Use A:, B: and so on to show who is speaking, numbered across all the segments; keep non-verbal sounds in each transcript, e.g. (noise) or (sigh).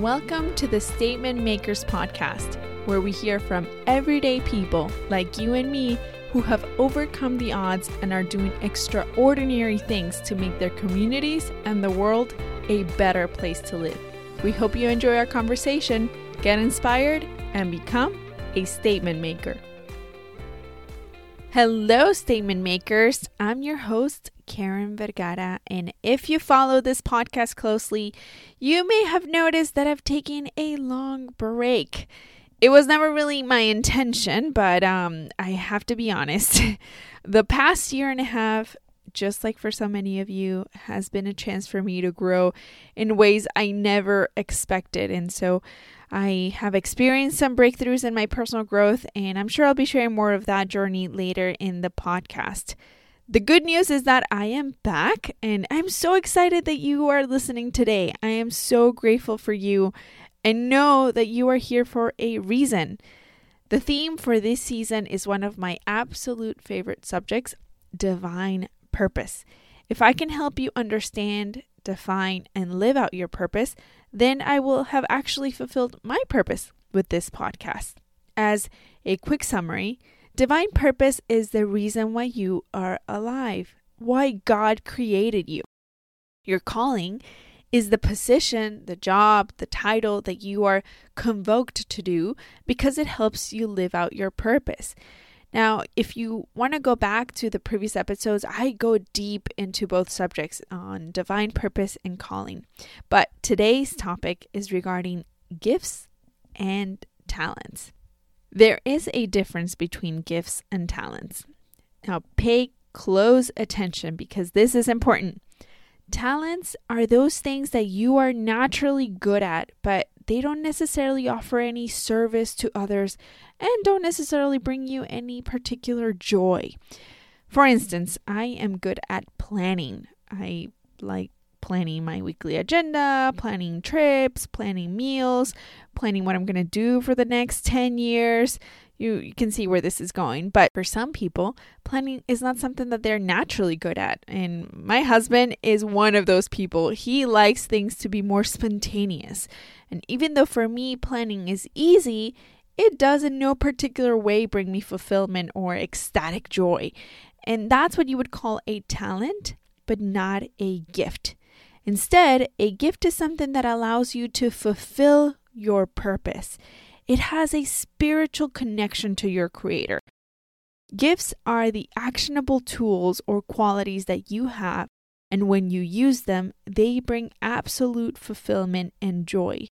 A: Welcome to the Statement Makers Podcast, where we hear from everyday people like you and me who have overcome the odds and are doing extraordinary things to make their communities and the world a better place to live. We hope you enjoy our conversation, get inspired, and become a statement maker. Hello, statement makers. I'm your host, Karen Vergara, and if you follow this podcast closely, you may have noticed that I've taken a long break. It was never really my intention, but um, I have to be honest. (laughs) the past year and a half, just like for so many of you, has been a chance for me to grow in ways I never expected. And so I have experienced some breakthroughs in my personal growth, and I'm sure I'll be sharing more of that journey later in the podcast. The good news is that I am back, and I'm so excited that you are listening today. I am so grateful for you and know that you are here for a reason. The theme for this season is one of my absolute favorite subjects divine purpose. If I can help you understand, define, and live out your purpose, then I will have actually fulfilled my purpose with this podcast. As a quick summary, divine purpose is the reason why you are alive, why God created you. Your calling is the position, the job, the title that you are convoked to do because it helps you live out your purpose. Now, if you want to go back to the previous episodes, I go deep into both subjects on divine purpose and calling. But today's topic is regarding gifts and talents. There is a difference between gifts and talents. Now, pay close attention because this is important. Talents are those things that you are naturally good at, but they don't necessarily offer any service to others and don't necessarily bring you any particular joy. For instance, I am good at planning. I like planning my weekly agenda, planning trips, planning meals, planning what I'm going to do for the next 10 years. You, you can see where this is going. But for some people, planning is not something that they're naturally good at. And my husband is one of those people. He likes things to be more spontaneous. And even though for me, planning is easy, it does in no particular way bring me fulfillment or ecstatic joy. And that's what you would call a talent, but not a gift. Instead, a gift is something that allows you to fulfill your purpose. It has a spiritual connection to your creator. Gifts are the actionable tools or qualities that you have, and when you use them, they bring absolute fulfillment and joy.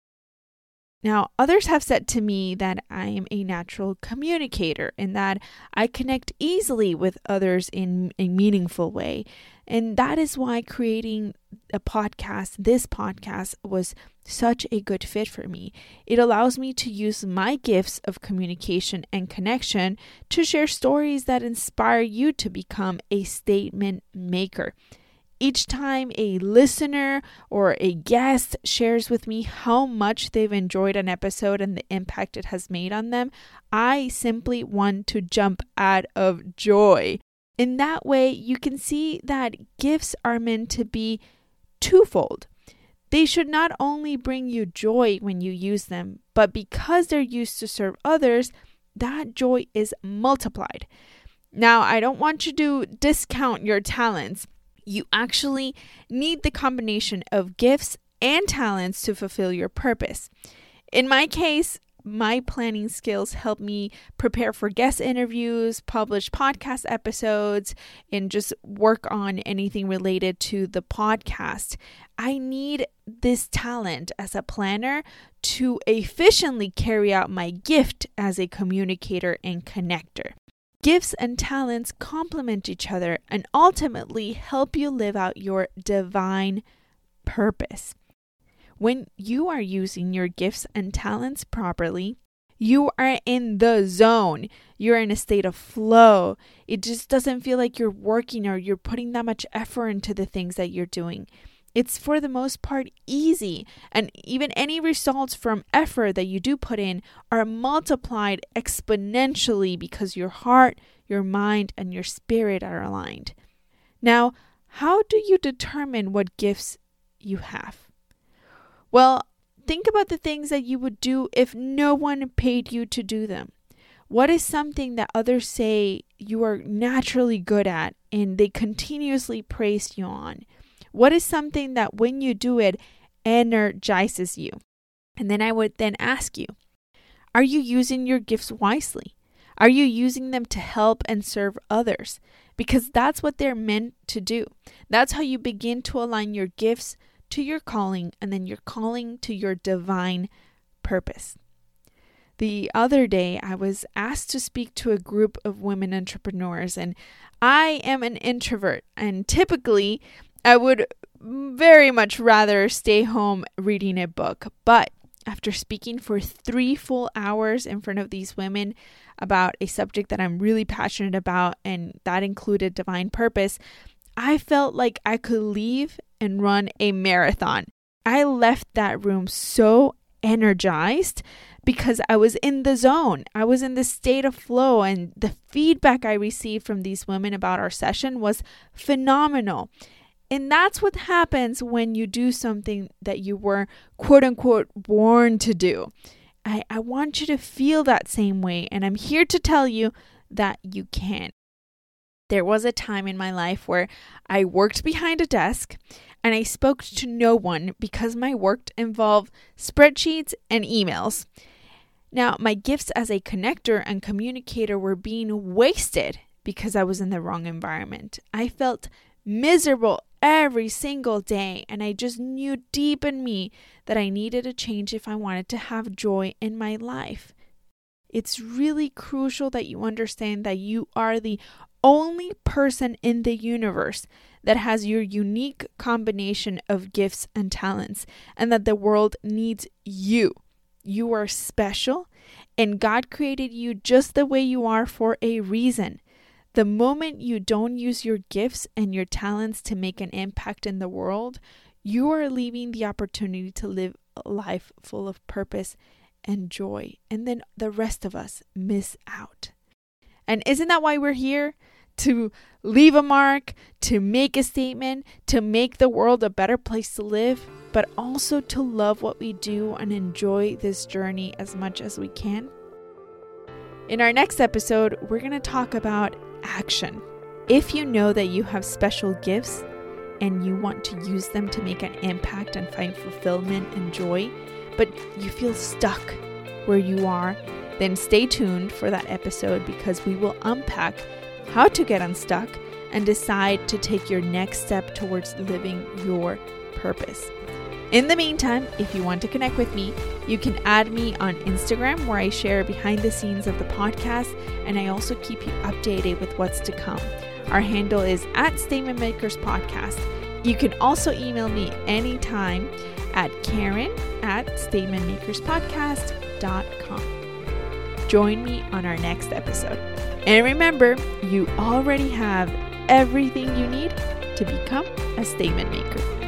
A: Now, others have said to me that I am a natural communicator and that I connect easily with others in a meaningful way. And that is why creating a podcast, this podcast, was such a good fit for me. It allows me to use my gifts of communication and connection to share stories that inspire you to become a statement maker. Each time a listener or a guest shares with me how much they've enjoyed an episode and the impact it has made on them, I simply want to jump out of joy. In that way, you can see that gifts are meant to be twofold. They should not only bring you joy when you use them, but because they're used to serve others, that joy is multiplied. Now, I don't want you to discount your talents you actually need the combination of gifts and talents to fulfill your purpose. In my case, my planning skills help me prepare for guest interviews, publish podcast episodes, and just work on anything related to the podcast. I need this talent as a planner to efficiently carry out my gift as a communicator and connector. Gifts and talents complement each other and ultimately help you live out your divine purpose. When you are using your gifts and talents properly, you are in the zone. You're in a state of flow. It just doesn't feel like you're working or you're putting that much effort into the things that you're doing. It's for the most part easy, and even any results from effort that you do put in are multiplied exponentially because your heart, your mind, and your spirit are aligned. Now, how do you determine what gifts you have? Well, Think about the things that you would do if no one paid you to do them. What is something that others say you are naturally good at and they continuously praise you on? What is something that when you do it energizes you? And then I would then ask you, are you using your gifts wisely? Are you using them to help and serve others? Because that's what they're meant to do. That's how you begin to align your gifts to your calling and then your calling to your divine purpose. The other day, I was asked to speak to a group of women entrepreneurs, and I am an introvert, and typically I would very much rather stay home reading a book. But after speaking for three full hours in front of these women about a subject that I'm really passionate about, and that included divine purpose, I felt like I could leave and run a marathon. I left that room so energized because I was in the zone. I was in the state of flow, and the feedback I received from these women about our session was phenomenal. And that's what happens when you do something that you were quote unquote born to do. I, I want you to feel that same way, and I'm here to tell you that you can. There was a time in my life where I worked behind a desk and I spoke to no one because my work involved spreadsheets and emails. Now, my gifts as a connector and communicator were being wasted because I was in the wrong environment. I felt miserable every single day, and I just knew deep in me that I needed a change if I wanted to have joy in my life. It's really crucial that you understand that you are the only person in the universe that has your unique combination of gifts and talents, and that the world needs you. You are special, and God created you just the way you are for a reason. The moment you don't use your gifts and your talents to make an impact in the world, you are leaving the opportunity to live a life full of purpose and joy, and then the rest of us miss out. And isn't that why we're here? To leave a mark, to make a statement, to make the world a better place to live, but also to love what we do and enjoy this journey as much as we can. In our next episode, we're going to talk about action. If you know that you have special gifts and you want to use them to make an impact and find fulfillment and joy, but you feel stuck where you are, then stay tuned for that episode because we will unpack how to get unstuck and decide to take your next step towards living your purpose. In the meantime, if you want to connect with me, you can add me on Instagram where I share behind the scenes of the podcast and I also keep you updated with what's to come. Our handle is at Statement Makers Podcast. You can also email me anytime at Karen at statementmakerspodcast.com. Join me on our next episode. And remember, you already have everything you need to become a statement maker.